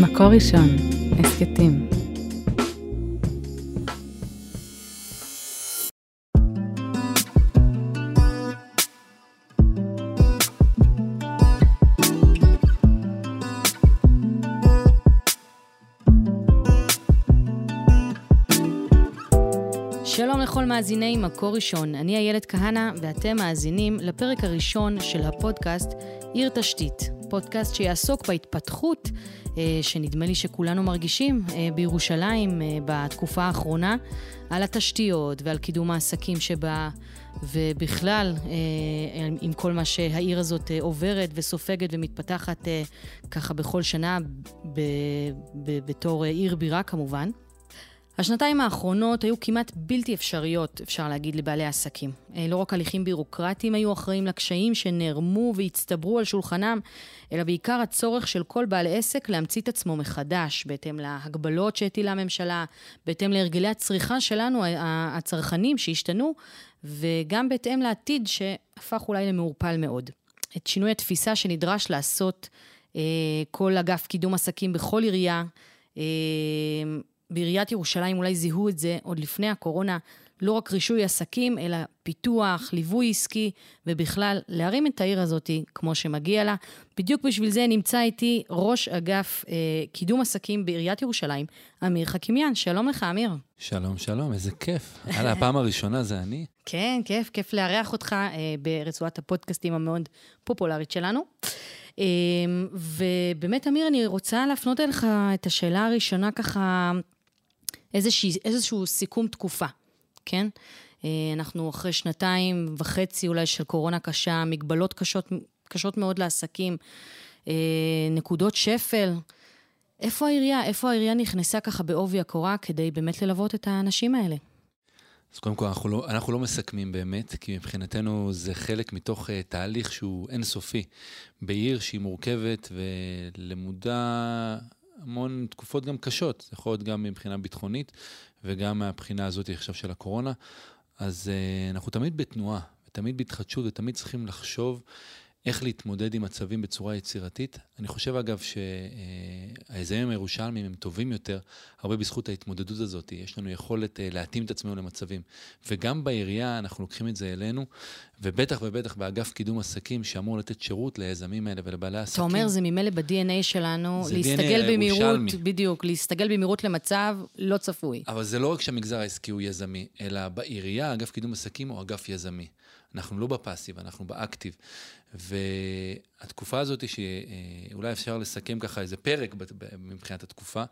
מקור ראשון, הסכתים. מאזיני מקור ראשון, אני איילת כהנא ואתם מאזינים לפרק הראשון של הפודקאסט עיר תשתית, פודקאסט שיעסוק בהתפתחות אה, שנדמה לי שכולנו מרגישים אה, בירושלים אה, בתקופה האחרונה, על התשתיות ועל קידום העסקים שבה, ובכלל עם כל מה שהעיר הזאת עוברת וסופגת ומתפתחת ככה בכל שנה בתור עיר בירה כמובן. השנתיים האחרונות היו כמעט בלתי אפשריות, אפשר להגיד, לבעלי עסקים. אה, לא רק הליכים בירוקרטיים היו אחראים לקשיים שנערמו והצטברו על שולחנם, אלא בעיקר הצורך של כל בעל עסק להמציא את עצמו מחדש, בהתאם להגבלות שהטילה הממשלה, בהתאם להרגלי הצריכה שלנו, הצרכנים שהשתנו, וגם בהתאם לעתיד שהפך אולי למעורפל מאוד. את שינוי התפיסה שנדרש לעשות אה, כל אגף קידום עסקים בכל עירייה, אה, בעיריית ירושלים אולי זיהו את זה עוד לפני הקורונה, לא רק רישוי עסקים, אלא פיתוח, ליווי עסקי, ובכלל להרים את העיר הזאת כמו שמגיע לה. בדיוק בשביל זה נמצא איתי ראש אגף אה, קידום עסקים בעיריית ירושלים, אמיר חכימיאן. שלום לך, אמיר. שלום, שלום, איזה כיף. הלאה, הפעם הראשונה זה אני. כן, כיף, כיף לארח אותך אה, ברצועת הפודקאסטים המאוד פופולרית שלנו. אה, ובאמת, אמיר, אני רוצה להפנות אליך את השאלה הראשונה ככה, איזושה, איזשהו סיכום תקופה, כן? אה, אנחנו אחרי שנתיים וחצי אולי של קורונה קשה, מגבלות קשות, קשות מאוד לעסקים, אה, נקודות שפל. איפה העירייה, איפה העירייה נכנסה ככה בעובי הקורה כדי באמת ללוות את האנשים האלה? אז קודם כל, אנחנו לא, אנחנו לא מסכמים באמת, כי מבחינתנו זה חלק מתוך uh, תהליך שהוא אינסופי. בעיר שהיא מורכבת ולמודה המון תקופות גם קשות, זה יכול להיות גם מבחינה ביטחונית וגם מהבחינה הזאת עכשיו של הקורונה. אז uh, אנחנו תמיד בתנועה, ותמיד בהתחדשות, ותמיד צריכים לחשוב איך להתמודד עם מצבים בצורה יצירתית. אני חושב, אגב, שהיזמים הירושלמיים הם טובים יותר, הרבה בזכות ההתמודדות הזאת. יש לנו יכולת אה, להתאים את עצמנו למצבים. וגם בעירייה אנחנו לוקחים את זה אלינו, ובטח ובטח באגף קידום עסקים, שאמור לתת שירות ליזמים האלה ולבעלי עסקים. אתה אומר, זה ממילא ב-DNA שלנו, להסתגל במהירות, בדיוק, להסתגל במהירות למצב לא צפוי. אבל זה לא רק שהמגזר העסקי הוא יזמי, אלא בעירייה, אגף קידום עסקים הוא אגף יזמי. אנחנו לא בפאסיב, אנחנו באקטיב. והתקופה הזאת, שאולי אפשר לסכם ככה איזה פרק מבחינת התקופה,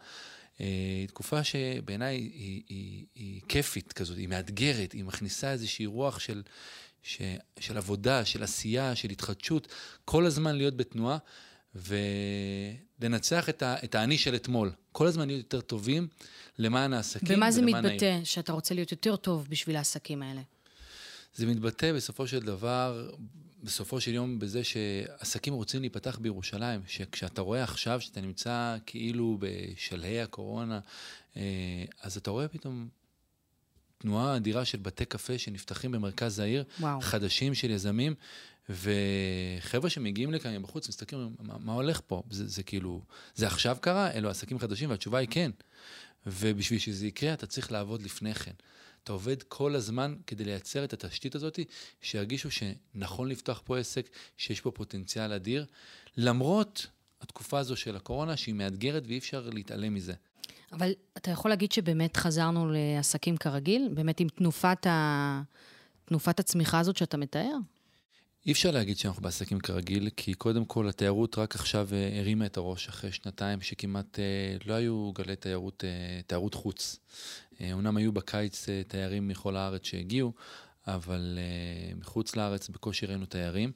אה, היא תקופה שבעיניי היא, היא, היא כיפית כזאת, היא מאתגרת, היא מכניסה איזושהי רוח של, ש, של עבודה, של עשייה, של התחדשות, כל הזמן להיות בתנועה ולנצח את, ה, את האני של אתמול. כל הזמן להיות יותר טובים למען העסקים ולמען העיר. במה זה מתבטא העיר. שאתה רוצה להיות יותר טוב בשביל העסקים האלה? זה מתבטא בסופו של דבר, בסופו של יום, בזה שעסקים רוצים להיפתח בירושלים, שכשאתה רואה עכשיו שאתה נמצא כאילו בשלהי הקורונה, אה, אז אתה רואה פתאום תנועה אדירה של בתי קפה שנפתחים במרכז העיר, וואו. חדשים של יזמים, וחבר'ה שמגיעים לכאן מבחוץ, מסתכלים, מה, מה הולך פה? זה, זה כאילו, זה עכשיו קרה? אלו עסקים חדשים? והתשובה היא כן. ובשביל שזה יקרה, אתה צריך לעבוד לפני כן. אתה עובד כל הזמן כדי לייצר את התשתית הזאת, שירגישו שנכון לפתוח פה עסק, שיש פה פוטנציאל אדיר, למרות התקופה הזו של הקורונה, שהיא מאתגרת ואי אפשר להתעלם מזה. אבל אתה יכול להגיד שבאמת חזרנו לעסקים כרגיל? באמת עם תנופת, ה... תנופת הצמיחה הזאת שאתה מתאר? אי אפשר להגיד שאנחנו בעסקים כרגיל, כי קודם כל התיירות רק עכשיו אה, הרימה את הראש, אחרי שנתיים שכמעט אה, לא היו גלי תיירות, אה, תיירות חוץ. אומנם היו בקיץ תיירים מכל הארץ שהגיעו, אבל מחוץ לארץ בקושי ראינו תיירים.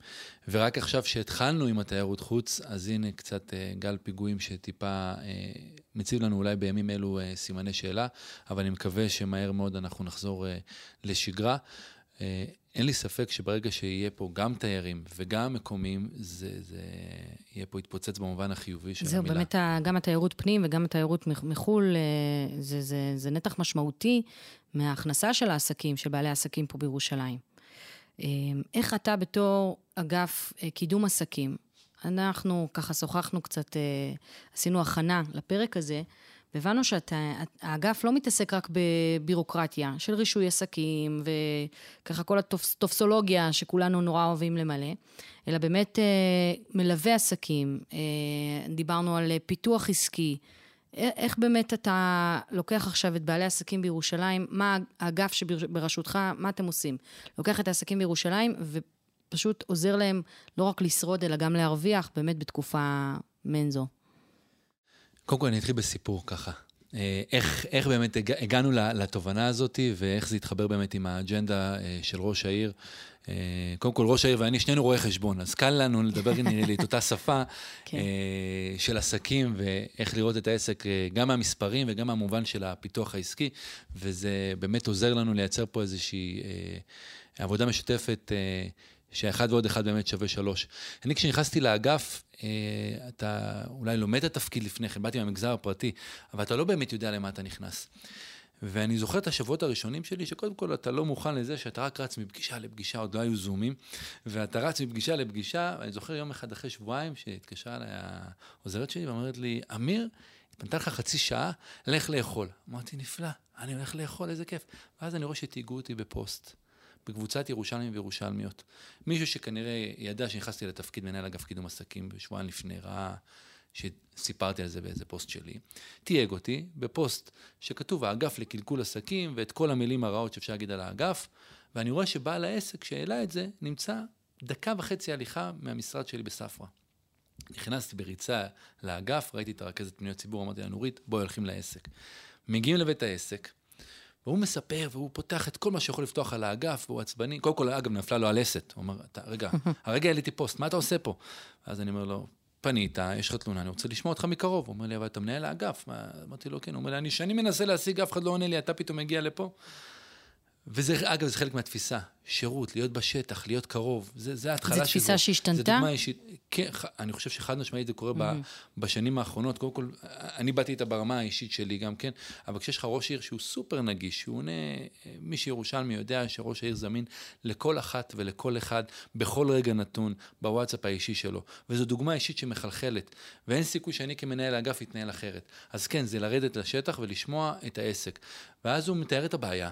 ורק עכשיו שהתחלנו עם התיירות חוץ, אז הנה קצת גל פיגועים שטיפה מציב לנו אולי בימים אלו סימני שאלה, אבל אני מקווה שמהר מאוד אנחנו נחזור לשגרה. Uh, אין לי ספק שברגע שיהיה פה גם תיירים וגם מקומיים, זה, זה יהיה פה יתפוצץ במובן החיובי של זהו, המילה. זהו, באמת גם התיירות פנים וגם התיירות מחו"ל, אה, זה, זה, זה נתח משמעותי מההכנסה של העסקים, של בעלי העסקים פה בירושלים. אה, איך אתה בתור אגף אה, קידום עסקים, אנחנו ככה שוחחנו קצת, אה, עשינו הכנה לפרק הזה, והבנו שהאגף לא מתעסק רק בבירוקרטיה של רישוי עסקים וככה כל הטופסולוגיה שכולנו נורא אוהבים למלא, אלא באמת אה, מלווה עסקים, אה, דיברנו על פיתוח עסקי. איך באמת אתה לוקח עכשיו את בעלי העסקים בירושלים, מה האגף שבראשותך, מה אתם עושים? לוקח את העסקים בירושלים ופשוט עוזר להם לא רק לשרוד, אלא גם להרוויח באמת בתקופה מעין זו. קודם כל אני אתחיל בסיפור ככה. אה, איך, איך באמת הגענו לתובנה הזאת ואיך זה התחבר באמת עם האג'נדה אה, של ראש העיר. אה, קודם כל, ראש העיר ואני, שנינו רואי חשבון, אז קל לנו לדבר נראה לי את אותה שפה כן. של עסקים ואיך לראות את העסק, גם מהמספרים וגם מהמובן של הפיתוח העסקי, וזה באמת עוזר לנו לייצר פה איזושהי עבודה משותפת. שאחד ועוד אחד באמת שווה שלוש. אני כשנכנסתי לאגף, אה, אתה אולי לומד את התפקיד לפני כן, באתי מהמגזר הפרטי, אבל אתה לא באמת יודע למה אתה נכנס. ואני זוכר את השבועות הראשונים שלי, שקודם כל אתה לא מוכן לזה שאתה רק רץ מפגישה לפגישה, עוד לא היו זומים, ואתה רץ מפגישה לפגישה, ואני זוכר יום אחד אחרי שבועיים שהתקשרה אליי העוזרת שלי ואומרת לי, אמיר, פנתה לך חצי שעה, לך לאכול. אמרתי, נפלא, אני הולך לאכול, איזה כיף. ואז אני רואה שתייגו אותי בפוסט. בקבוצת ירושלמים וירושלמיות. מישהו שכנראה ידע שנכנסתי לתפקיד מנהל אגף קידום עסקים בשבועיים לפני, ראה שסיפרתי על זה באיזה פוסט שלי, תייג אותי בפוסט שכתוב האגף לקלקול עסקים ואת כל המילים הרעות שאפשר להגיד על האגף, ואני רואה שבעל העסק שהעלה את זה נמצא דקה וחצי הליכה מהמשרד שלי בספרא. נכנסתי בריצה לאגף, ראיתי את הרכזת פניות ציבור, אמרתי לה, נורית, בואי הולכים לעסק. מגיעים לבית העסק, והוא מספר, והוא פותח את כל מה שיכול לפתוח על האגף, והוא עצבני. קודם כל, אגב, נפלה לו הלסת. הוא אומר, רגע, הרגע העליתי פוסט, מה אתה עושה פה? אז אני אומר לו, פנית, יש לך תלונה, אני רוצה לשמוע אותך מקרוב. הוא אומר לי, אבל אתה מנהל האגף. אמרתי לו, כן. הוא אומר לי, אני שנים מנסה להשיג, אף אחד לא עונה לי, אתה פתאום מגיע לפה. וזה, אגב, זה חלק מהתפיסה. שירות, להיות בשטח, להיות קרוב, זה, זה ההתחלה שלו. זו תפיסה שהשתנתה? זו דוגמה אישית. כן, אני חושב שחד משמעית זה קורה mm-hmm. בשנים האחרונות. קודם כל, אני באתי איתה ברמה האישית שלי גם כן, אבל כשיש לך ראש עיר שהוא סופר נגיש, שהוא עונה, מי שירושלמי יודע שראש העיר זמין לכל אחת ולכל אחד, בכל רגע נתון, בוואטסאפ האישי שלו. וזו דוגמה אישית שמחלחלת, ואין סיכוי שאני כמנהל האגף אתנהל אחרת. אז כן, זה לרדת לשטח ולשמוע את העסק. ואז הוא מתאר את הבעיה.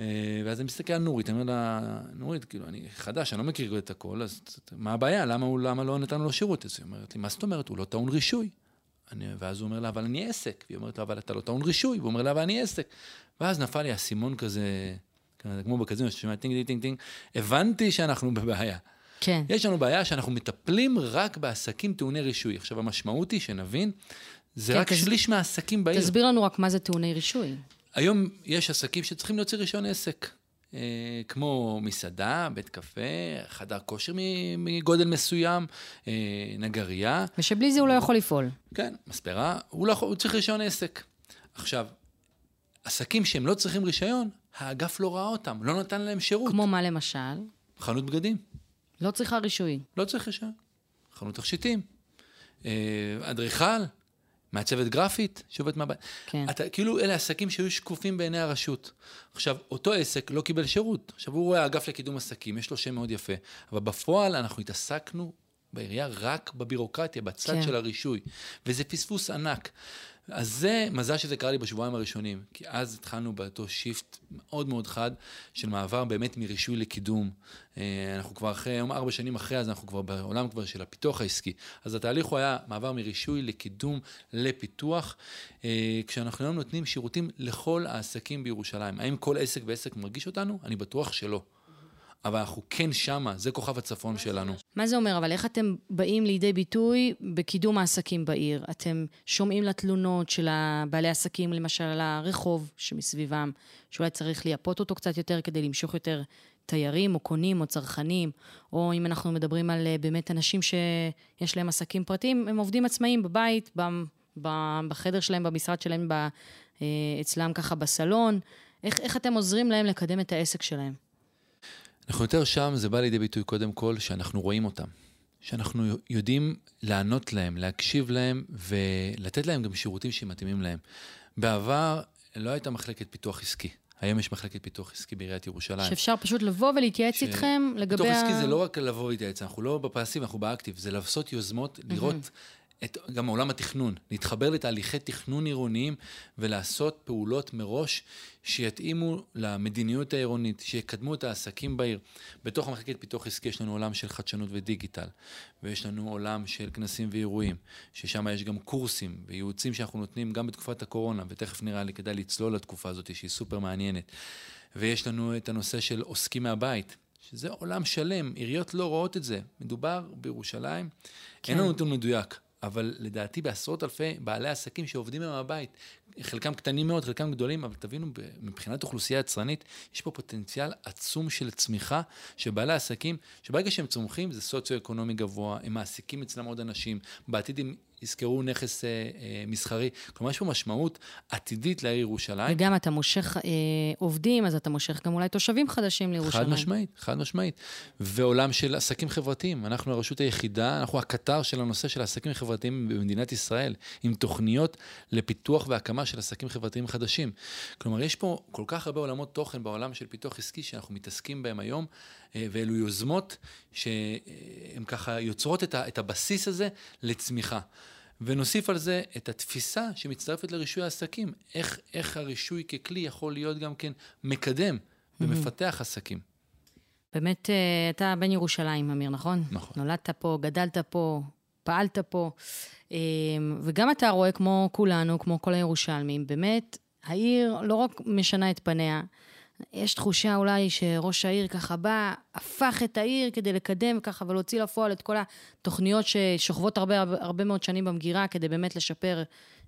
אה, ואז אני מסתכל על נורית, אני אומר לה, נורית, כאילו, אני חדש, אני לא מכיר את הכל, אז מה הבעיה? למה, הוא, למה לא נתנו לו שירות? אז היא אומרת לי, מה זאת אומרת? הוא לא טעון רישוי. אני, ואז הוא אומר לה, אבל אני עסק. והיא אומרת לו, אבל אתה לא טעון רישוי. והוא אומר לה, אבל אני עסק. ואז נפל לי האסימון כזה, כזה כמו בקזינו, ששומע טינג טינג טינג טינג, הבנתי שאנחנו בבעיה. כן. יש לנו בעיה שאנחנו מטפלים רק בעסקים טעוני רישוי. עכשיו, המשמעות היא, שנבין, זה כן, רק תס... שליש מהעסקים בעיר. תסביר לנו רק מה זה טעוני רישוי. היום יש עסקים שצריכים להוציא רישיון עסק, אה, כמו מסעדה, בית קפה, חדר כושר מגודל מסוים, אה, נגרייה. ושבלי זה הוא לא יכול לפעול. כן, מספרה, הוא, לא יכול, הוא צריך רישיון עסק. עכשיו, עסקים שהם לא צריכים רישיון, האגף לא ראה אותם, לא נתן להם שירות. כמו מה למשל? חנות בגדים. לא צריכה רישוי. לא צריך רישיון. חנות תכשיטים. אה, אדריכל, מעצבת גרפית שעובדת מהבית. כן. אתה, כאילו אלה עסקים שהיו שקופים בעיני הרשות. עכשיו, אותו עסק לא קיבל שירות. עכשיו, הוא רואה אגף לקידום עסקים, יש לו שם מאוד יפה, אבל בפועל אנחנו התעסקנו בעירייה רק בבירוקרטיה, בצד כן. של הרישוי, וזה פספוס ענק. אז זה, מזל שזה קרה לי בשבועיים הראשונים, כי אז התחלנו באותו שיפט מאוד מאוד חד של מעבר באמת מרישוי לקידום. אה, אנחנו כבר אחרי, היום ארבע שנים אחרי, אז אנחנו כבר בעולם כבר של הפיתוח העסקי. אז התהליך הוא היה מעבר מרישוי לקידום לפיתוח, אה, כשאנחנו היום נותנים שירותים לכל העסקים בירושלים. האם כל עסק ועסק מרגיש אותנו? אני בטוח שלא. אבל אנחנו כן שמה, זה כוכב הצפון שלנו. מה זה אומר? אבל איך אתם באים לידי ביטוי בקידום העסקים בעיר? אתם שומעים לתלונות של בעלי עסקים, למשל על הרחוב שמסביבם, שאולי צריך לייפות אותו קצת יותר כדי למשוך יותר תיירים או קונים או צרכנים, או אם אנחנו מדברים על אה, באמת אנשים שיש להם עסקים פרטיים, הם עובדים עצמאיים בבית, בחדר שלהם, במשרד שלהם, אה, אצלם ככה בסלון. איך, איך אתם עוזרים להם לקדם את העסק שלהם? אנחנו יותר שם, זה בא לידי ביטוי קודם כל, שאנחנו רואים אותם. שאנחנו יודעים לענות להם, להקשיב להם ולתת להם גם שירותים שמתאימים להם. בעבר לא הייתה מחלקת פיתוח עסקי. היום יש מחלקת פיתוח עסקי בעיריית ירושלים. שאפשר פשוט לבוא ולהתייעץ ש... איתכם לגבי... פיתוח עסקי זה לא רק לבוא ולהתייעץ, אנחנו לא בפאסיב, אנחנו באקטיב, זה לעשות יוזמות, לראות... Mm-hmm. את, גם עולם התכנון, להתחבר לתהליכי תכנון עירוניים ולעשות פעולות מראש שיתאימו למדיניות העירונית, שיקדמו את העסקים בעיר. בתוך המחלקת פיתוח עסקי יש לנו עולם של חדשנות ודיגיטל, ויש לנו עולם של כנסים ואירועים, ששם יש גם קורסים וייעוצים שאנחנו נותנים גם בתקופת הקורונה, ותכף נראה לי כדאי לצלול לתקופה הזאת שהיא סופר מעניינת. ויש לנו את הנושא של עוסקים מהבית, שזה עולם שלם, עיריות לא רואות את זה. מדובר בירושלים, כן. אין לנו נתון מדויק. אבל לדעתי בעשרות אלפי בעלי עסקים שעובדים מהבית, חלקם קטנים מאוד, חלקם גדולים, אבל תבינו, מבחינת אוכלוסייה יצרנית, יש פה פוטנציאל עצום של צמיחה של בעלי עסקים, שברגע שהם צומחים זה סוציו-אקונומי גבוה, הם מעסיקים אצלם עוד אנשים, בעתיד הם יזכרו נכס אה, אה, מסחרי. כלומר, יש פה משמעות עתידית לעיר ירושלים. וגם אתה מושך אה, עובדים, אז אתה מושך גם אולי תושבים חדשים לירושלים. חד משמעית, חד משמעית. ועולם של עסקים חברתיים. אנחנו הרשות היחידה, אנחנו הקטר של הנושא של עסקים חברתיים במדינת ישראל, עם תוכניות לפיתוח והקמה של עסקים חברתיים חדשים. כלומר, יש פה כל כך הרבה עולמות תוכן בעולם של פיתוח עסקי שאנחנו מתעסקים בהם היום, ואלו יוזמות שהן ככה יוצרות את הבסיס הזה לצמיחה. ונוסיף על זה את התפיסה שמצטרפת לרישוי העסקים, איך, איך הרישוי ככלי יכול להיות גם כן מקדם ומפתח עסקים. באמת, אה, אתה בן ירושלים, אמיר, נכון? נכון. נולדת פה, גדלת פה, פעלת פה, אה, וגם אתה רואה, כמו כולנו, כמו כל הירושלמים, באמת, העיר לא רק משנה את פניה, יש תחושה אולי שראש העיר ככה בא, הפך את העיר כדי לקדם ככה ולהוציא לפועל את כל התוכניות ששוכבות הרבה, הרבה מאוד שנים במגירה כדי באמת לשפר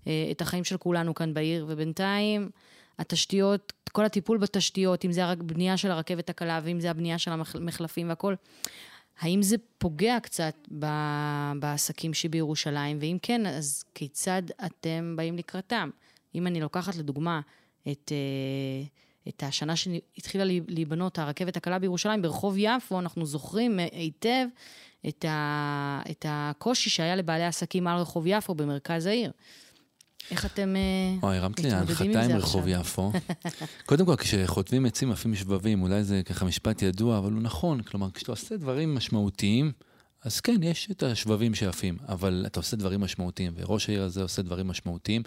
אה, את החיים של כולנו כאן בעיר, ובינתיים התשתיות, כל הטיפול בתשתיות, אם זה הבנייה של הרכבת הקלה ואם זה הבנייה של המחלפים והכל, האם זה פוגע קצת בעסקים שבירושלים, ואם כן, אז כיצד אתם באים לקראתם? אם אני לוקחת לדוגמה את... אה, את השנה שהתחילה להיבנות הרכבת הקלה בירושלים, ברחוב יפו, אנחנו זוכרים היטב את, ה, את הקושי שהיה לבעלי עסקים על רחוב יפו במרכז העיר. איך אתם מתמודדים עם זה עכשיו? אוי, הרמת לי להנחתה עם רחוב יפו. קודם כל, כשחוטבים עצים עפים שבבים, אולי זה ככה משפט ידוע, אבל הוא נכון. כלומר, כשאתה עושה דברים משמעותיים, אז כן, יש את השבבים שעפים, אבל אתה עושה דברים משמעותיים, וראש העיר הזה עושה דברים משמעותיים,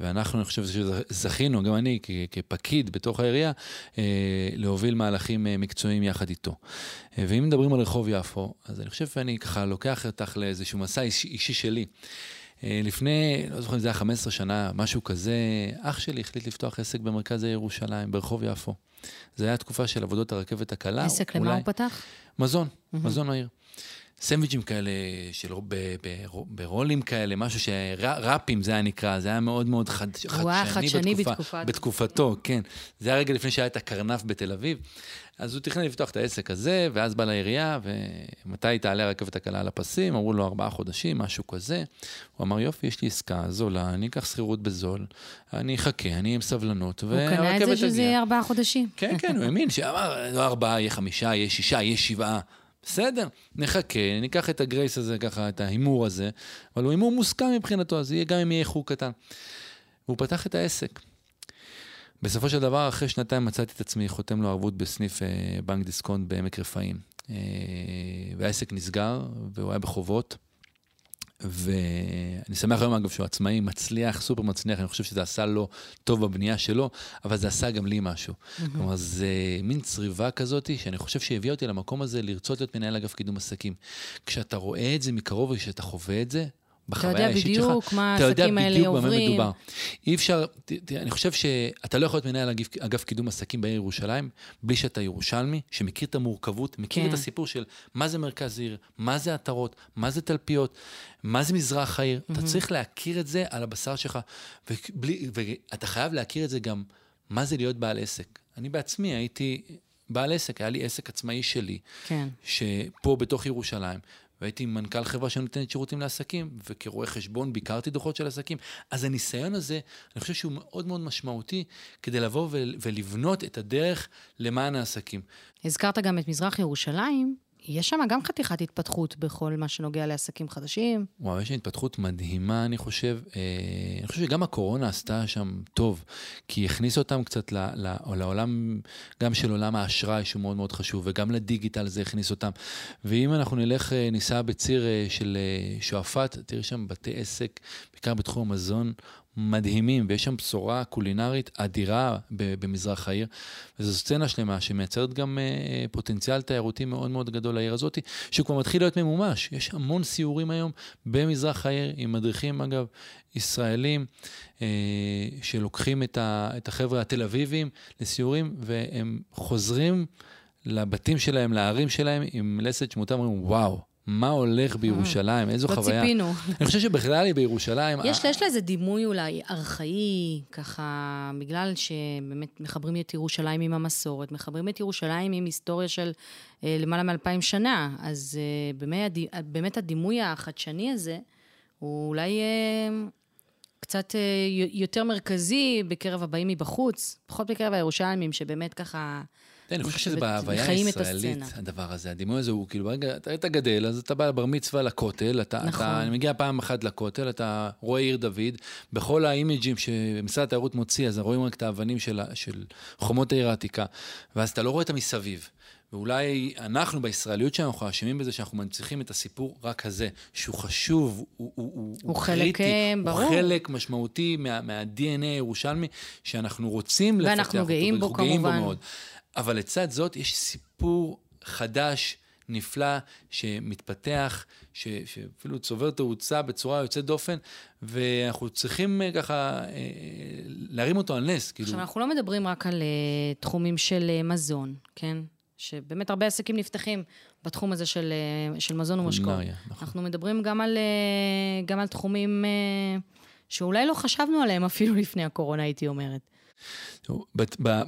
ואנחנו, אני חושב שזכינו, גם אני כפקיד בתוך העירייה, אה, להוביל מהלכים אה, מקצועיים יחד איתו. אה, ואם מדברים על רחוב יפו, אז אני חושב שאני ככה לוקח אותך לאיזשהו מסע אישי, אישי שלי. לפני, לא זוכר אם זה היה 15 שנה, משהו כזה, אח שלי החליט לפתוח עסק במרכז העיר ירושלים, ברחוב יפו. זה היה תקופה של עבודות הרכבת הקלה. עסק למה הוא פתח? מזון, mm-hmm. מזון העיר. סנדוויצ'ים כאלה, של, ב, ב, ברולים כאלה, משהו שראפים זה היה נקרא, זה היה מאוד מאוד חד, חדשני, חדשני בתקופה, בתקופת... בתקופתו, כן. זה היה רגע לפני שהיה את הקרנף בתל אביב. אז הוא תכנן לפתוח את העסק הזה, ואז בא לעירייה, ומתי תעלה הרכבת הקלה על הפסים? אמרו לו ארבעה חודשים, משהו כזה. הוא אמר, יופי, יש לי עסקה זולה, אני אקח שכירות בזול, אני אחכה, אני עם סבלנות, והרכבת תגיע. הוא קנה את זה שזה יהיה ארבעה חודשים. כן, כן, הוא האמין שאמר, לא ארבעה, יהיה חמישה, יהיה שישה, יהיה שבעה. בסדר, נחכה, ניקח את הגרייס הזה, ככה, את ההימור הזה, אבל הוא הימור מוסכם מבחינתו, אז יהיה גם אם יהיה איחור קטן. והוא פתח את העסק. בסופו של דבר, אחרי שנתיים מצאתי את עצמי חותם לו ערבות בסניף אה, בנק דיסקונט בעמק רפאים. אה, והעסק נסגר, והוא היה בחובות. ואני שמח היום, אגב, שהוא עצמאי, מצליח, סופר מצליח, אני חושב שזה עשה לו טוב בבנייה שלו, אבל זה עשה גם לי משהו. Mm-hmm. כלומר, זה מין צריבה כזאת, שאני חושב שהביאה אותי למקום הזה לרצות להיות מנהל אגף קידום עסקים. כשאתה רואה את זה מקרוב וכשאתה חווה את זה, בחוויה האישית שלך, אתה יודע בדיוק מה העסקים האלה עוברים. אתה יודע בדיוק במה מדובר. אי אפשר, תראה, אני חושב שאתה לא יכול להיות מנהל אגף, אגף קידום עסקים בעיר ירושלים, בלי שאתה ירושלמי, שמכיר את המורכבות, מכיר כן. את הסיפור של מה זה מרכז עיר, מה זה עטרות, מה זה תלפיות, מה זה מזרח העיר. Mm-hmm. אתה צריך להכיר את זה על הבשר שלך, ובלי, ואתה חייב להכיר את זה גם, מה זה להיות בעל עסק. אני בעצמי הייתי בעל עסק, היה לי עסק עצמאי שלי, כן. שפה בתוך ירושלים, והייתי מנכ"ל חברה שנותנת שירותים לעסקים, וכרואה חשבון ביקרתי דוחות של עסקים. אז הניסיון הזה, אני חושב שהוא מאוד מאוד משמעותי כדי לבוא ולבנות את הדרך למען העסקים. הזכרת גם את מזרח ירושלים, יש שם גם חתיכת התפתחות בכל מה שנוגע לעסקים חדשים. וואו, יש התפתחות מדהימה, אני חושב. אה, אני חושב שגם הקורונה עשתה שם טוב, כי הכניס אותם קצת ל, ל, לעולם, גם של עולם האשראי, שהוא מאוד מאוד חשוב, וגם לדיגיטל זה הכניס אותם. ואם אנחנו נלך, אה, ניסע בציר אה, של שועפאט, תראי שם בתי עסק, בעיקר בתחום המזון, מדהימים, ויש שם בשורה קולינרית אדירה במזרח העיר, וזו סצנה שלמה שמייצרת גם אה, פוטנציאל תיירותי מאוד מאוד גדול לעיר הזאת, שהוא כבר מתחיל להיות ממומש. יש המון סיורים היום במזרח העיר, עם מדריכים אגב, ישראלים, אה, שלוקחים את החבר'ה התל אביבים לסיורים, והם חוזרים לבתים שלהם, לערים שלהם, עם לסת שמותם, אומרים, וואו. מה הולך בירושלים, איזו לא חוויה. לא ציפינו. אני חושב שבכלל היא בירושלים... יש, יש לה איזה דימוי אולי ארכאי, ככה, בגלל שבאמת מחברים את ירושלים עם המסורת, מחברים את ירושלים עם היסטוריה של אה, למעלה מאלפיים שנה, אז אה, באמת, באמת הדימוי החדשני הזה, הוא אולי אה, קצת אה, יותר מרכזי בקרב הבאים מבחוץ, פחות בקרב הירושלמים, שבאמת ככה... כן, אני חושב שזה בהוויה הישראלית, הדבר הזה. הדימוי הזה הוא כאילו, ברגע, אתה גדל, אז אתה בא לבר מצווה לכותל, אתה, נכון. אתה, אני מגיע פעם אחת לכותל, אתה רואה עיר דוד, בכל האימג'ים שמשרד התיירות מוציא, אז רואים רק את האבנים של, של חומות העיר העתיקה, ואז אתה לא רואה את המסביב. ואולי אנחנו בישראליות שלנו, אנחנו אשמים בזה שאנחנו מנציחים את הסיפור רק הזה, שהוא חשוב, הוא, הוא, הוא, הוא חלק, קריטי, ברור. הוא חלק משמעותי מה, מה-DNA הירושלמי, שאנחנו רוצים לפתח אותו, ואנחנו גאים בו כמובן. בו מאוד. אבל לצד זאת יש סיפור חדש, נפלא, שמתפתח, ש, שאפילו צובר תאוצה בצורה יוצאת דופן, ואנחנו צריכים אה, ככה אה, להרים אותו על נס. כאילו... עכשיו, אנחנו לא מדברים רק על uh, תחומים של uh, מזון, כן? שבאמת הרבה עסקים נפתחים בתחום הזה של, uh, של מזון ומשקאות. נכון. אנחנו מדברים גם על, גם על תחומים שאולי לא חשבנו עליהם אפילו לפני הקורונה, הייתי אומרת.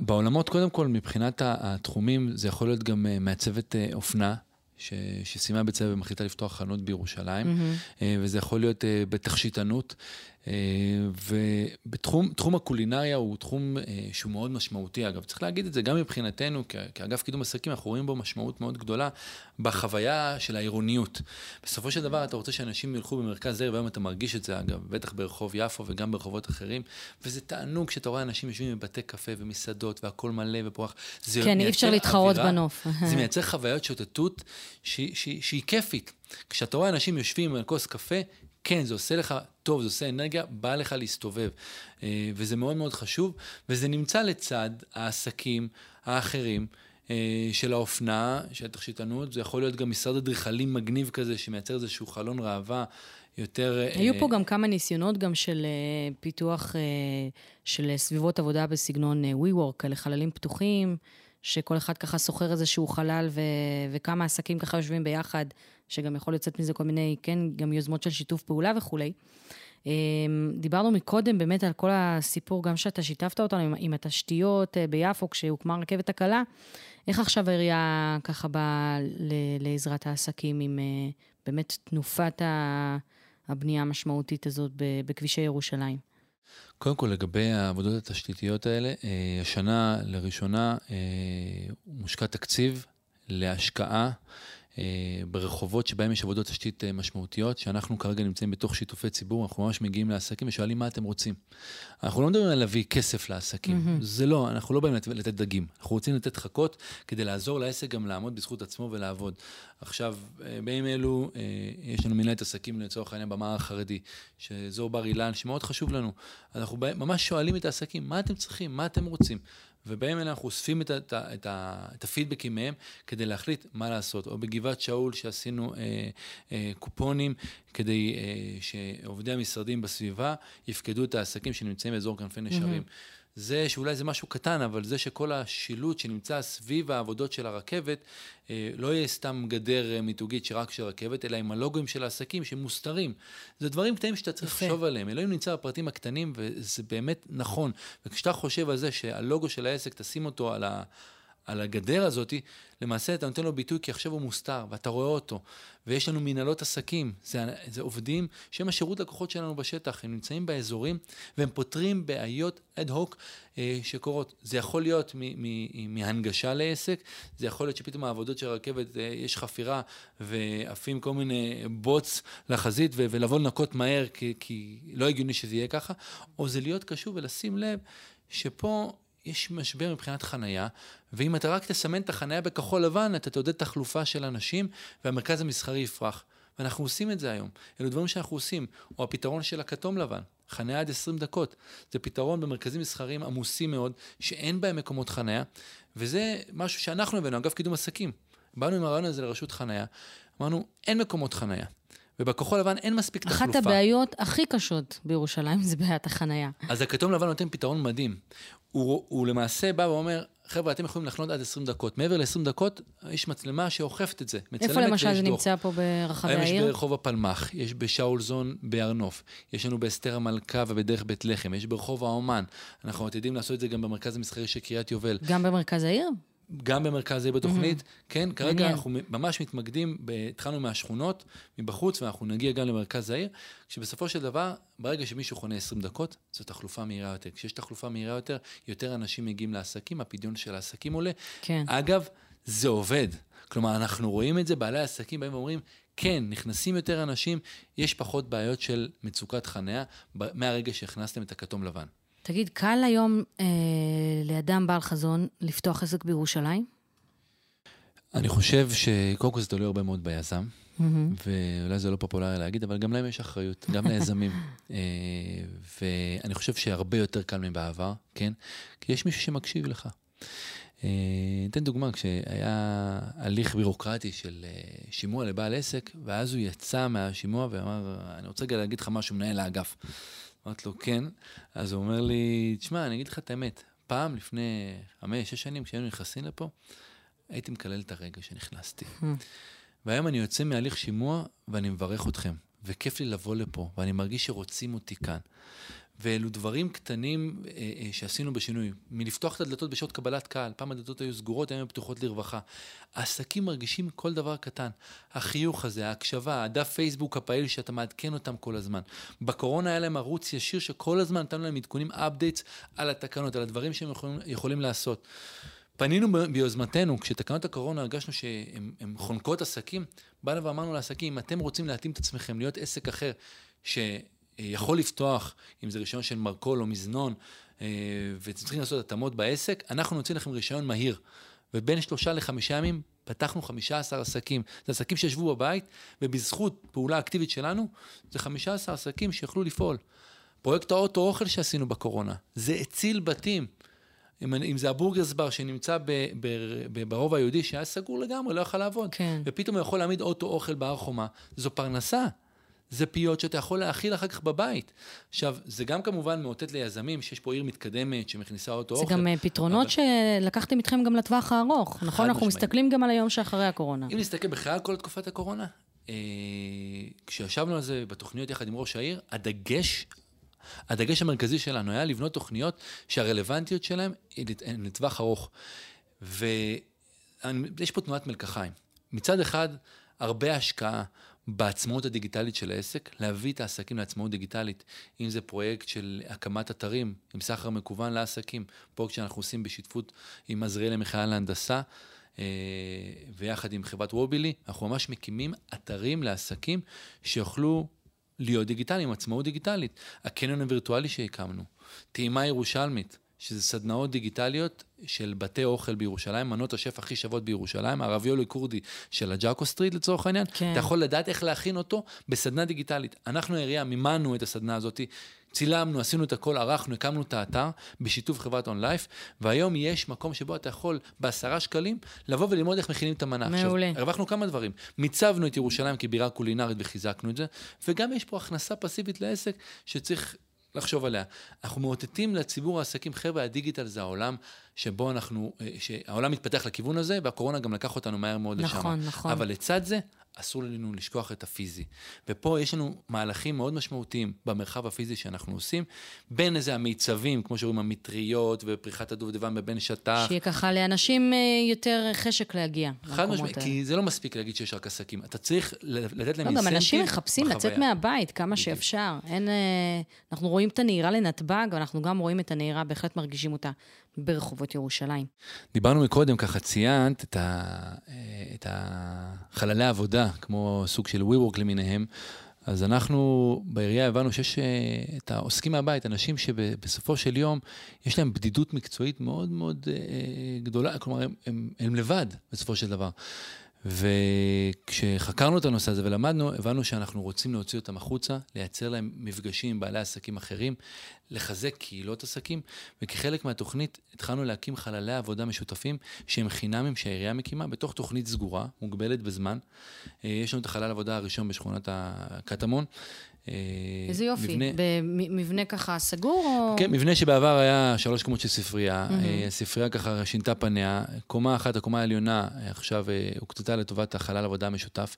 בעולמות, קודם כל, מבחינת התחומים, זה יכול להיות גם אה, מעצבת אה, אופנה. ש, שסיימה בית ספר ומחליטה לפתוח חנות בירושלים, mm-hmm. וזה יכול להיות בתכשיטנות, אה, ובתחום הקולינריה הוא תחום אה, שהוא מאוד משמעותי. אגב, צריך להגיד את זה גם מבחינתנו, כאגף קידום עסקים, אנחנו רואים בו משמעות מאוד גדולה בחוויה של העירוניות. בסופו של דבר אתה רוצה שאנשים ילכו במרכז העיר, והיום אתה מרגיש את זה, אגב, בטח ברחוב יפו וגם ברחובות אחרים, וזה תענוג כשאתה רואה אנשים יושבים בבתי קפה ומסעדות והכול מלא ופורח. כן, אי אפשר להתחרות בנוף. זה מייצר חוויות שוטטות שהיא כיפית. כשאתה רואה אנשים יושבים על כוס קפה, כן, זה עושה לך טוב, זה עושה אנרגיה, בא לך להסתובב. אה, וזה מאוד מאוד חשוב, וזה נמצא לצד העסקים האחרים. אה, של האופנה, של התכשיטנות, זה יכול להיות גם משרד אדריכלים מגניב כזה, שמייצר איזשהו חלון ראווה יותר... אה, היו פה גם כמה ניסיונות גם של פיתוח של סביבות עבודה בסגנון WeWork, כאלה חללים פתוחים, שכל אחד ככה שוכר איזשהו חלל ו... וכמה עסקים ככה יושבים ביחד שגם יכול לצאת מזה כל מיני, כן, גם יוזמות של שיתוף פעולה וכולי. אמ, דיברנו מקודם באמת על כל הסיפור, גם שאתה שיתפת אותנו עם, עם התשתיות אה, ביפו, כשהוקמה הרכבת הקלה. איך עכשיו העירייה ככה באה לעזרת העסקים עם אה, באמת תנופת הבנייה המשמעותית הזאת בכבישי ירושלים? קודם כל, לגבי העבודות התשתיתיות האלה, אה, השנה לראשונה מושקע תקציב להשקעה אה, ברחובות שבהם יש עבודות תשתית אה, משמעותיות, שאנחנו כרגע נמצאים בתוך שיתופי ציבור, אנחנו ממש מגיעים לעסקים ושואלים מה אתם רוצים. אנחנו לא מדברים על להביא כסף לעסקים, mm-hmm. זה לא, אנחנו לא באים לתת, לתת דגים, אנחנו רוצים לתת חכות כדי לעזור לעסק גם לעמוד בזכות עצמו ולעבוד. עכשיו, אה, בימים אלו יש לנו מנהלת עסקים לצורך העניין במער החרדי, שאזור בר אילן, שמאוד חשוב לנו. אנחנו ממש שואלים את העסקים, מה אתם צריכים, מה אתם רוצים? ובהם אנחנו אוספים את, את, את, את הפידבקים מהם כדי להחליט מה לעשות. או בגבעת שאול שעשינו אה, אה, קופונים כדי אה, שעובדי המשרדים בסביבה יפקדו את העסקים שנמצאים באזור כנפי נשרים. Mm-hmm. זה שאולי זה משהו קטן, אבל זה שכל השילוט שנמצא סביב העבודות של הרכבת, אה, לא יהיה סתם גדר אה, מיתוגית שרק של רכבת, אלא עם הלוגוים של העסקים שמוסתרים. זה דברים קטנים שאתה צריך לחשוב עליהם. אלוהים נמצא בפרטים הקטנים, וזה באמת נכון. וכשאתה חושב על זה שהלוגו של העסק, תשים אותו על ה... על הגדר הזאת, למעשה אתה נותן לו ביטוי כי עכשיו הוא מוסתר, ואתה רואה אותו. ויש לנו מנהלות עסקים, זה, זה עובדים שהם השירות לקוחות שלנו בשטח, הם נמצאים באזורים והם פותרים בעיות אד הוק אה, שקורות. זה יכול להיות מ, מ, מהנגשה לעסק, זה יכול להיות שפתאום העבודות של הרכבת, אה, יש חפירה ועפים כל מיני בוץ לחזית ו, ולבוא לנקות מהר כי, כי לא הגיוני שזה יהיה ככה, או זה להיות קשוב ולשים לב שפה יש משבר מבחינת חנייה, ואם אתה רק תסמן את החנייה בכחול לבן, אתה תעודד תחלופה של אנשים, והמרכז המסחרי יפרח. ואנחנו עושים את זה היום. אלו דברים שאנחנו עושים. או הפתרון של הכתום לבן, חניה עד 20 דקות. זה פתרון במרכזים מסחריים עמוסים מאוד, שאין בהם מקומות חניה, וזה משהו שאנחנו הבאנו, אגב קידום עסקים. באנו עם הרעיון הזה לרשות חניה, אמרנו, אין מקומות חניה. ובכחול לבן אין מספיק אחת תחלופה. אחת הבעיות הכי קשות בירושלים זה בעיית החנייה. אז הכתום לבן נותן פתרון מדהים. הוא, הוא למעשה בא ואומר, חבר'ה, אתם יכולים לחנות עד 20 דקות. מעבר ל-20 דקות, יש מצלמה שאוכפת את זה. איפה למשל זה. נמצא פה ברחבי העיר? היום יש ברחוב הפלמ"ח, יש בשאולזון בהר נוף, יש לנו באסתר המלכה ובדרך בית לחם, יש ברחוב האומן. אנחנו עתידים לעשות את זה גם במרכז המסחרי של קריית יובל. גם במרכז העיר? גם במרכז העיר בתוכנית, mm-hmm. כן, כרגע מעניין. אנחנו ממש מתמקדים, התחלנו מהשכונות, מבחוץ, ואנחנו נגיע גם למרכז העיר, כשבסופו של דבר, ברגע שמישהו חונה 20 דקות, זו תחלופה מהירה יותר. כשיש תחלופה מהירה יותר, יותר אנשים מגיעים לעסקים, הפדיון של העסקים עולה. כן. אגב, זה עובד. כלומר, אנחנו רואים את זה, בעלי העסקים באים ואומרים, כן, נכנסים יותר אנשים, יש פחות בעיות של מצוקת חניה, מהרגע שהכנסתם את הכתום לבן. תגיד, קל היום אה, לאדם בעל חזון לפתוח עסק בירושלים? אני חושב שקודם כל זה תלוי הרבה מאוד ביזם, mm-hmm. ואולי זה לא פופולרי להגיד, אבל גם להם יש אחריות, גם ליזמים. אה, ואני חושב שהרבה יותר קל מבעבר, כן? כי יש מישהו שמקשיב לך. אה, אתן דוגמה, כשהיה הליך בירוקרטי של אה, שימוע לבעל עסק, ואז הוא יצא מהשימוע ואמר, אני רוצה רגע להגיד לך משהו, מנהל האגף. אמרתי לו, כן. אז הוא אומר לי, תשמע, אני אגיד לך את האמת, פעם, לפני חמש, שש שנים, כשהיינו נכנסים לפה, הייתי מקלל את הרגע שנכנסתי. והיום אני יוצא מהליך שימוע ואני מברך אתכם, וכיף לי לבוא לפה, ואני מרגיש שרוצים אותי כאן. ואלו דברים קטנים אה, אה, שעשינו בשינוי. מלפתוח את הדלתות בשעות קבלת קהל, פעם הדלתות היו סגורות, היום הן פתוחות לרווחה. העסקים מרגישים כל דבר קטן. החיוך הזה, ההקשבה, הדף פייסבוק הפעיל שאתה מעדכן אותם כל הזמן. בקורונה היה להם ערוץ ישיר שכל הזמן נתנו להם עדכונים, אפדייטס על התקנות, על הדברים שהם יכולים, יכולים לעשות. פנינו ביוזמתנו, כשתקנות הקורונה הרגשנו שהן חונקות עסקים, באנו ואמרנו לעסקים, אם אתם רוצים להתאים את עצמכם, להיות עסק אחר, ש... יכול לפתוח, אם זה רישיון של מרכול או מזנון, אה, ואתם צריכים לעשות התאמות בעסק, אנחנו נוציא לכם רישיון מהיר. ובין שלושה לחמישה ימים פתחנו חמישה עשר עסקים. זה עסקים שישבו בבית, ובזכות פעולה אקטיבית שלנו, זה חמישה עשר עסקים שיכלו לפעול. פרויקט האוטו אוכל שעשינו בקורונה, זה הציל בתים. אם, אם זה הבורגרס בר שנמצא ב, ב, ב, ברובע היהודי, שהיה סגור לגמרי, לא יכל לעבוד. כן. ופתאום הוא יכול להעמיד אוטו אוכל בהר חומה, זו פרנסה. זה פיות שאתה יכול להאכיל אחר כך בבית. עכשיו, זה גם כמובן מאותת ליזמים שיש פה עיר מתקדמת שמכניסה אותו זה אוכל. זה גם אה, פתרונות אבל... שלקחתם איתכם גם לטווח הארוך, נכון? אנחנו משמעית. מסתכלים גם על היום שאחרי הקורונה. אם נסתכל בכלל על כל תקופת הקורונה, אה, כשישבנו על זה בתוכניות יחד עם ראש העיר, הדגש, הדגש המרכזי שלנו היה לבנות תוכניות שהרלוונטיות שלהן היא לטווח ארוך. ויש פה תנועת מלקחיים. מצד אחד, הרבה השקעה בעצמאות הדיגיטלית של העסק, להביא את העסקים לעצמאות דיגיטלית. אם זה פרויקט של הקמת אתרים עם סחר מקוון לעסקים, פרויקט שאנחנו עושים בשותפות עם עזריאל למכללה להנדסה, אה, ויחד עם חברת וובילי, אנחנו ממש מקימים אתרים לעסקים שיוכלו להיות דיגיטליים, עצמאות דיגיטלית. הקניון הווירטואלי שהקמנו, טעימה ירושלמית. שזה סדנאות דיגיטליות של בתי אוכל בירושלים, מנות השף הכי שוות בירושלים, הרביולי כורדי של ה Jacko Street לצורך העניין, כן. אתה יכול לדעת איך להכין אותו בסדנה דיגיטלית. אנחנו העירייה מימנו את הסדנה הזאת, צילמנו, עשינו את הכל, ערכנו, הקמנו את האתר בשיתוף חברת אונלייף, והיום יש מקום שבו אתה יכול בעשרה שקלים לבוא וללמוד איך מכינים את המנה. מעולה. עכשיו, הרווחנו כמה דברים. מיצבנו את ירושלים כבירה קולינרית וחיזקנו את זה, וגם יש פה הכנסה פסיבית לעסק שצריך לחשוב עליה. אנחנו מאותתים לציבור העסקים, חבר'ה, הדיגיטל זה העולם. שבו אנחנו, אה, שהעולם מתפתח לכיוון הזה, והקורונה גם לקח אותנו מהר מאוד לשם. נכון, נכון. אבל לצד זה, אסור לנו לשכוח את הפיזי. ופה יש לנו מהלכים מאוד משמעותיים במרחב הפיזי שאנחנו עושים, בין איזה המיצבים, כמו שאומרים, המטריות ופריחת הדובדבן בבין שטח. שיהיה ככה לאנשים אה, יותר חשק להגיע חד משמעית, כי זה לא מספיק להגיד שיש רק עסקים. אתה צריך לתת להם אינסנטיב לא, גם אנשים מחפשים לצאת מהבית כמה בדיוק. שאפשר. אין, אה, אנחנו רואים את הנהירה לנתב"ג, ואנחנו גם רואים את הנהירה, בהחלט מרגישים אותה ברחובות ירושלים. דיברנו מקודם, ככה ציינת את, ה, אה, את החללי העבודה, כמו סוג של WeWork למיניהם. אז אנחנו בעירייה הבנו שיש אה, את העוסקים מהבית, אנשים שבסופו של יום יש להם בדידות מקצועית מאוד מאוד אה, גדולה, כלומר, הם, הם, הם לבד בסופו של דבר. וכשחקרנו את הנושא הזה ולמדנו, הבנו שאנחנו רוצים להוציא אותם החוצה, לייצר להם מפגשים עם בעלי עסקים אחרים, לחזק קהילות עסקים, וכחלק מהתוכנית התחלנו להקים חללי עבודה משותפים שהם חינמים שהעירייה מקימה, בתוך תוכנית סגורה, מוגבלת בזמן. אה, יש לנו את החלל העבודה הראשון בשכונת הקטמון, איזה יופי. מבנה... במבנה ככה סגור או... כן, מבנה שבעבר היה שלוש קומות של ספרייה. Mm-hmm. הספרייה ככה שינתה פניה. קומה אחת, הקומה העליונה, עכשיו הוקצתה לטובת החלל עבודה המשותף.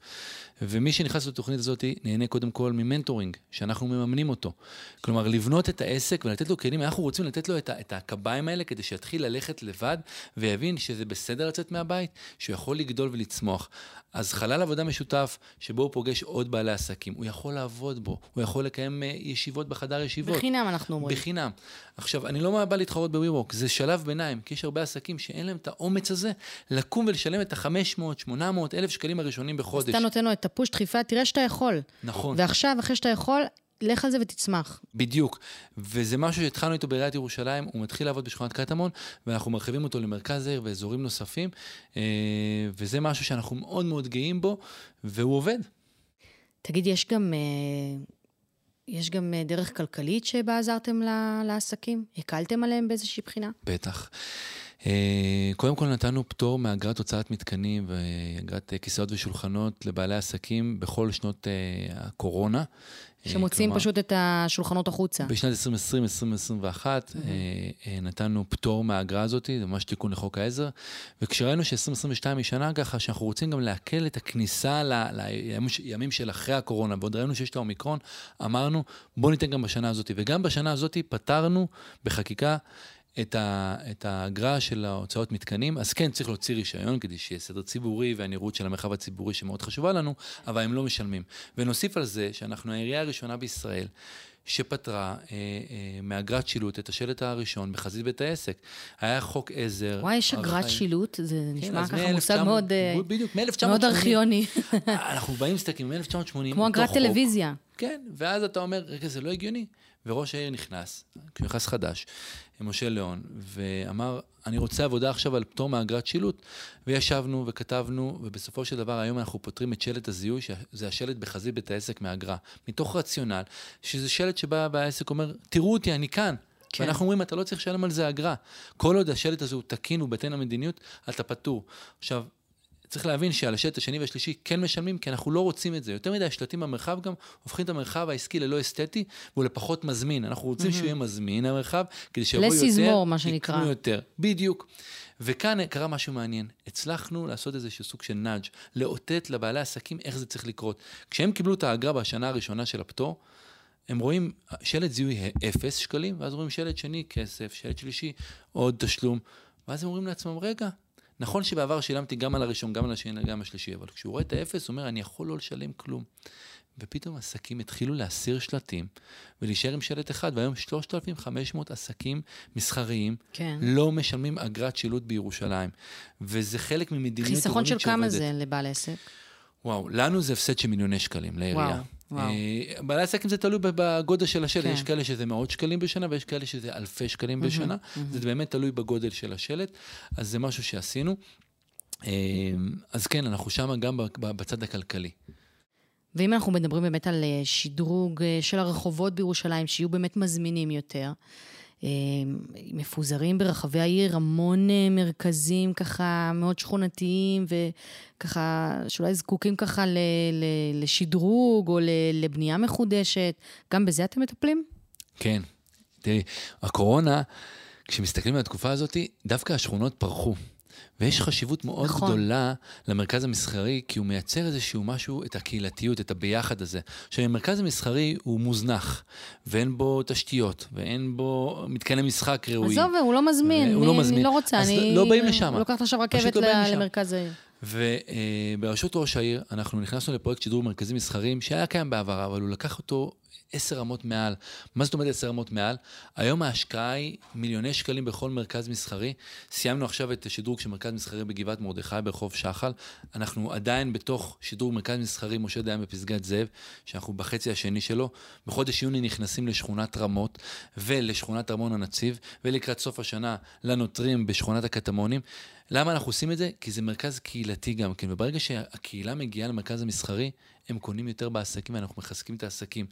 ומי שנכנס לתוכנית הזאת נהנה קודם כל ממנטורינג, שאנחנו מממנים אותו. כלומר, לבנות את העסק ולתת לו כלים, אנחנו רוצים לתת לו את, את הקביים האלה כדי שיתחיל ללכת לבד ויבין שזה בסדר לצאת מהבית, שהוא יכול לגדול ולצמוח. אז חלל עבודה משותף, שבו הוא פוגש עוד בעלי עסקים, הוא יכול לעבוד בו, הוא יכול לקיים אה, ישיבות בחדר ישיבות. בחינם, אנחנו אומרים. בחינם. עכשיו, אני לא בא להתחרות בוויוורק, זה שלב ביניים, כי יש הרבה עסקים שאין להם את האומץ הזה לקום ולשלם את ה-500, 800, 1,000 שקלים הראשונים בחודש. אז אתה נותן לו את הפוש דחיפה, תראה שאתה יכול. נכון. ועכשיו, אחרי שאתה יכול, לך על זה ותצמח. בדיוק. וזה משהו שהתחלנו איתו בעיריית ירושלים, הוא מתחיל לעבוד בשכונת קטמון, ואנחנו מרחיבים אותו למרכז העיר ואזורים נוספים, אה, וזה משהו שאנחנו מאוד מאוד גאים בו, והוא עובד. תגיד, יש גם, אה, יש גם אה, דרך כלכלית שבה עזרתם לעסקים? הקלתם עליהם באיזושהי בחינה? בטח. קודם כל נתנו פטור מאגרת הוצאת מתקנים ואגרת כיסאות ושולחנות לבעלי עסקים בכל שנות הקורונה. שמוציאים כלומר, פשוט את השולחנות החוצה. בשנת 2020-2021 mm-hmm. אה, נתנו פטור מהאגרה הזאת, זה ממש תיקון לחוק העזר, וכשראינו ש-2022 היא שנה ככה, שאנחנו רוצים גם להקל את הכניסה לימים של אחרי הקורונה, ועוד ראינו שיש את האומיקרון, אמרנו, בואו ניתן גם בשנה הזאת. וגם בשנה הזאת פתרנו בחקיקה את, ה, את האגרה של ההוצאות מתקנים, אז כן, צריך להוציא רישיון כדי שיהיה סדר ציבורי והנראות של המרחב הציבורי שמאוד חשובה לנו, אבל הם לא משלמים. ונוסיף על זה שאנחנו העירייה הראשונה בישראל שפטרה אה, אה, מאגרת שילוט את השלט הראשון בחזית בית העסק. היה חוק עזר. וואי, יש אגרת שילוט? זה כן, נשמע ככה מושג מאוד, אה, בדיוק, מ-1980. מאוד ארכיוני. אנחנו באים מסתכלים, מ-1980, כמו אגרת טלוויזיה. כן, ואז אתה אומר, רגע, זה לא הגיוני. וראש העיר נכנס, כשהוא נכנס חדש, משה ליאון, ואמר, אני רוצה עבודה עכשיו על פטור מאגרת שילוט. וישבנו וכתבנו, ובסופו של דבר היום אנחנו פותרים את שלט הזיהוי, שזה השלט בחזית בית העסק מאגרה. מתוך רציונל, שזה שלט שבא בעסק אומר, תראו אותי, אני כאן. כן. ואנחנו אומרים, אתה לא צריך לשלם על זה אגרה. כל עוד השלט הזה הוא תקין ובהתאם למדיניות, אתה פטור. עכשיו, צריך להבין שעל השלט השני והשלישי כן משלמים, כי אנחנו לא רוצים את זה. יותר מדי השלטים במרחב גם הופכים את המרחב העסקי ללא אסתטי, והוא לפחות מזמין. אנחנו רוצים mm-hmm. שהוא יהיה מזמין, המרחב, כדי שיבואו יותר, לסיזמור, מה שנקרא. יקנו יותר. בדיוק. וכאן קרה משהו מעניין. הצלחנו לעשות איזשהו סוג של נאג', לאותת לבעלי עסקים איך זה צריך לקרות. כשהם קיבלו את האגרה בשנה הראשונה של הפטור, הם רואים שלט זיהוי אפס שקלים, ואז רואים שלט שני כסף, שלט שלישי עוד תשלום. ואז הם אומרים לעצמם, רגע, נכון שבעבר שילמתי גם על הראשון, גם על השני, גם על השלישי, אבל כשהוא רואה את האפס, הוא אומר, אני יכול לא לשלם כלום. ופתאום עסקים התחילו להסיר שלטים ולהישאר עם שלט אחד, והיום 3,500 עסקים מסחריים כן. לא משלמים אגרת שילוט בירושלים. וזה חלק ממדיניות שעובדת. חיסכון של כמה זה לבעל עסק? וואו, לנו זה הפסד של מיליוני שקלים לעירייה. וואו. אה, בעלי עסקים זה תלוי בגודל של השלט, כן. יש כאלה שזה מאות שקלים בשנה ויש כאלה שזה אלפי שקלים בשנה. זה באמת תלוי בגודל של השלט, אז זה משהו שעשינו. אה, אז כן, אנחנו שם גם בצד הכלכלי. ואם אנחנו מדברים באמת על אה, שדרוג של הרחובות בירושלים, שיהיו באמת מזמינים יותר, מפוזרים ברחבי העיר המון מרכזים ככה מאוד שכונתיים וככה שאולי זקוקים ככה ל, ל, לשדרוג או ל, לבנייה מחודשת. גם בזה אתם מטפלים? כן. תראי, הקורונה כשמסתכלים על התקופה הזאת, דווקא השכונות פרחו. ויש חשיבות מאוד נכון. גדולה למרכז המסחרי, כי הוא מייצר איזשהו משהו, את הקהילתיות, את הביחד הזה. עכשיו, המרכז המסחרי הוא מוזנח, ואין בו תשתיות, ואין בו מתקני משחק ראויים. עזוב, הוא לא מזמין, הוא לא מזמין. אני לא רוצה, אז אני... לא באים לשם. לוקחת עכשיו רכבת לא למרכז העיר. וברשות ראש העיר, אנחנו נכנסנו לפרויקט שידור מרכזים מסחריים שהיה קיים בעבר, אבל הוא לקח אותו עשר רמות מעל. מה זאת אומרת עשר רמות מעל? היום ההשקעה היא מיליוני שקלים בכל מרכז מסחרי. סיימנו עכשיו את השדרוג של מרכז מסחרי בגבעת מרדכי ברחוב שחל. אנחנו עדיין בתוך שדרוג מרכז מסחרי משה דיין בפסגת זאב, שאנחנו בחצי השני שלו. בחודש יוני נכנסים לשכונת רמות ולשכונת ארמון הנציב, ולקראת סוף השנה לנוטרים בשכונת הקטמונים. למה אנחנו עושים את זה? כי זה מרכז קהילתי גם כן, וברגע שהקהילה מגיעה למרכז המסחרי, הם קונים יותר בעסקים ואנחנו מחזקים את העסקים.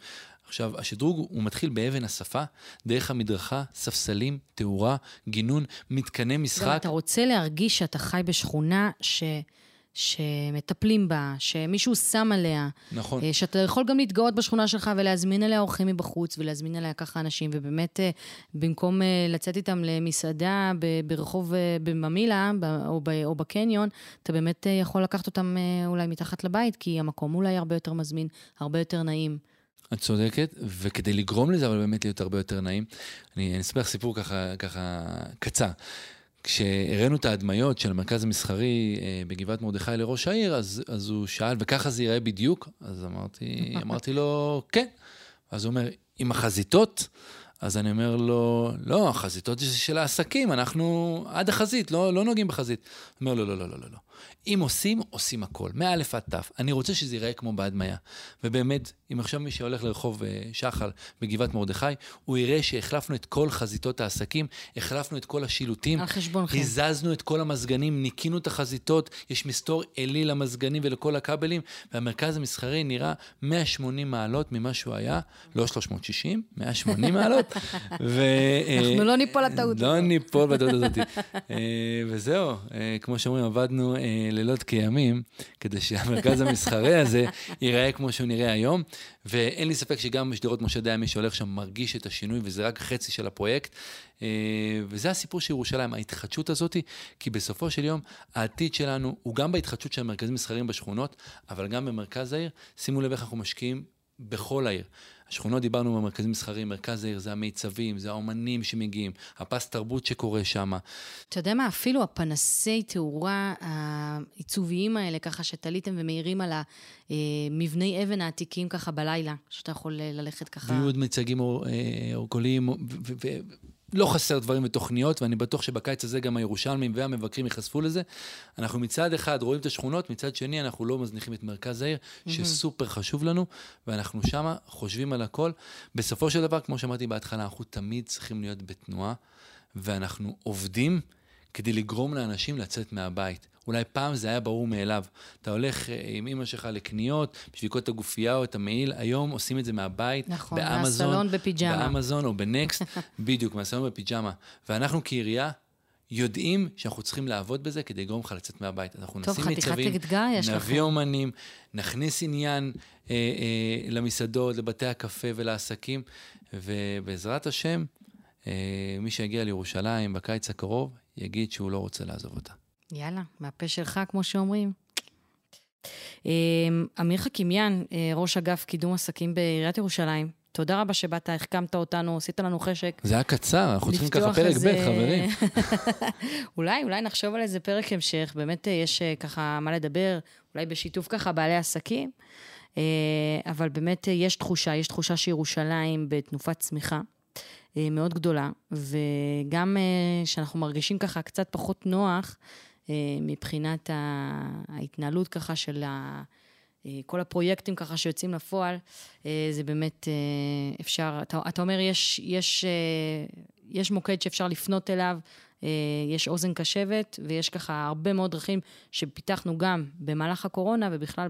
עכשיו, השדרוג הוא מתחיל באבן השפה, דרך המדרכה, ספסלים, תאורה, גינון, מתקני משחק. אתה רוצה להרגיש שאתה חי בשכונה ש... שמטפלים בה, שמישהו שם עליה. נכון. אה, שאתה יכול גם להתגאות בשכונה שלך ולהזמין אליה אורחים מבחוץ, ולהזמין אליה ככה אנשים, ובאמת, אה, במקום אה, לצאת איתם למסעדה ברחוב, בממילה, או, או בקניון, אתה באמת יכול לקחת אותם אולי מתחת לבית, כי המקום אולי הרבה יותר מזמין, הרבה יותר נעים. את צודקת, וכדי לגרום לזה, אבל באמת להיות הרבה יותר נעים, אני, אני אספר סיפור ככה, ככה קצר. כשהראינו את ההדמיות של המרכז המסחרי אה, בגבעת מרדכי לראש העיר, אז, אז הוא שאל, וככה זה ייראה בדיוק? אז אמרתי, אמרתי לו, כן. אז הוא אומר, עם החזיתות? אז אני אומר לו, לא, החזיתות זה של העסקים, אנחנו עד החזית, לא, לא נוגעים בחזית. הוא אומר, לא, לא, לא, לא, לא. אם עושים, עושים הכל, מא' עד ת'. אני רוצה שזה ייראה כמו בהדמיה. ובאמת, אם עכשיו מי שהולך לרחוב אה, שחל בגבעת מרדכי, הוא יראה שהחלפנו את כל חזיתות העסקים, החלפנו את כל השילוטים. על חשבונכם. הזזנו את כל המזגנים, ניקינו את החזיתות, יש מסתור עלי למזגנים ולכל הכבלים, והמרכז המסחרי נראה 180 מעלות ממה שהוא היה, לא 360, 180 מעלות. ו... אנחנו לא ניפול לטעות לא ניפול בטעות הזאת. אה, וזהו, אה, כמו שאומרים, עבדנו לילות כימים, כדי שהמרכז המסחרי הזה ייראה כמו שהוא נראה היום. ואין לי ספק שגם בשדרות משה דיין, מי שהולך שם מרגיש את השינוי, וזה רק חצי של הפרויקט. אה, וזה הסיפור של ירושלים, ההתחדשות הזאת, כי בסופו של יום העתיד שלנו הוא גם בהתחדשות של המרכזים מסחריים בשכונות, אבל גם במרכז העיר. שימו לב איך אנחנו משקיעים בכל העיר. השכונות, דיברנו במרכזים מסחריים, מרכז העיר זה המיצבים, זה האומנים שמגיעים, הפס תרבות שקורה שם. אתה יודע מה, אפילו הפנסי תאורה העיצוביים האלה, ככה שתליתם ומאירים על המבני אבן העתיקים ככה בלילה, שאתה יכול ללכת ככה... ויהיו עוד מיצגים אורגוליים, לא חסר דברים ותוכניות, ואני בטוח שבקיץ הזה גם הירושלמים והמבקרים ייחשפו לזה. אנחנו מצד אחד רואים את השכונות, מצד שני אנחנו לא מזניחים את מרכז העיר, mm-hmm. שסופר חשוב לנו, ואנחנו שמה חושבים על הכל. בסופו של דבר, כמו שאמרתי בהתחלה, אנחנו תמיד צריכים להיות בתנועה, ואנחנו עובדים כדי לגרום לאנשים לצאת מהבית. אולי פעם זה היה ברור מאליו. אתה הולך אה, עם אמא שלך לקניות, בשביל לקרוא את הגופייה או את המעיל, היום עושים את זה מהבית, נכון, באמזון. מהסלון בפיג'מה. באמזון או בנקסט, בדיוק, מהסלון בפיג'מה. ואנחנו כעירייה יודעים שאנחנו צריכים לעבוד בזה כדי לגרום לך לצאת מהבית. אנחנו טוב, נשים ניצבים, נביא אומנים, נכניס עניין אה, אה, למסעדות, לבתי הקפה ולעסקים, ובעזרת השם, אה, מי שיגיע לירושלים בקיץ הקרוב, יגיד שהוא לא רוצה לעזוב אותה. יאללה, מהפה שלך, כמו שאומרים. אמ, אמיר חכימיאן, אה, ראש אגף קידום עסקים בעיריית ירושלים, תודה רבה שבאת, החכמת אותנו, עשית לנו חשק. זה היה קצר, אנחנו צריכים ככה פרק ב', חברים. אולי, אולי נחשוב על איזה פרק המשך, באמת אה, יש אה, ככה מה לדבר, אולי בשיתוף ככה בעלי עסקים, אבל באמת יש תחושה, יש תחושה שירושלים בתנופת צמיחה. מאוד גדולה, וגם שאנחנו מרגישים ככה קצת פחות נוח אה, מבחינת ההתנהלות ככה של ה... אה, כל הפרויקטים ככה שיוצאים לפועל, אה, זה באמת אפשר, אתה, אתה אומר, יש, יש, יש מוקד שאפשר לפנות אליו, יש אוזן קשבת, ויש ככה הרבה מאוד דרכים שפיתחנו גם במהלך הקורונה ובכלל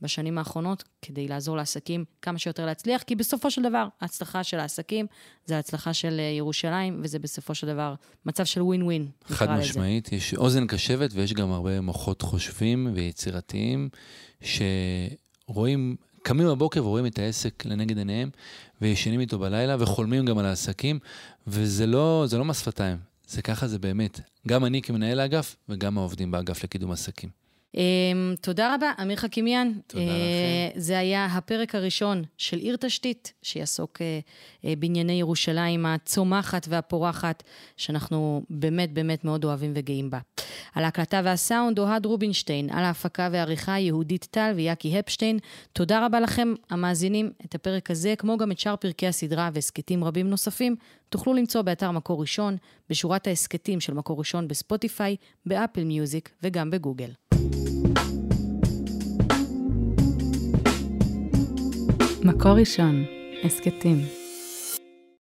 בשנים האחרונות, כדי לעזור לעסקים כמה שיותר להצליח, כי בסופו של דבר, ההצלחה של העסקים זה ההצלחה של אה, ירושלים, וזה בסופו של דבר מצב של ווין ווין, חד משמעית, לזה. יש אוזן קשבת ויש גם הרבה מוחות חושבים ויצירתיים, שרואים קמים בבוקר ורואים את העסק לנגד עיניהם, וישנים איתו בלילה, וחולמים גם על העסקים, וזה לא, לא מס שפתיים, זה ככה זה באמת. גם אני כמנהל האגף, וגם העובדים באגף לקידום עסקים. אמ, תודה רבה, אמיר חכימיאן. תודה אה, לכם. זה היה הפרק הראשון של עיר תשתית, שיעסוק אה, אה, בענייני ירושלים הצומחת והפורחת, שאנחנו באמת באמת מאוד אוהבים וגאים בה. על ההקלטה והסאונד, אוהד רובינשטיין, על ההפקה והעריכה, יהודית טל ויאקי הפשטיין. תודה רבה לכם, המאזינים. את הפרק הזה, כמו גם את שאר פרקי הסדרה והסכתים רבים נוספים, תוכלו למצוא באתר מקור ראשון, בשורת ההסכתים של מקור ראשון בספוטיפיי, באפל מיוזיק וגם בגוגל. מקור ראשון, הסכתים.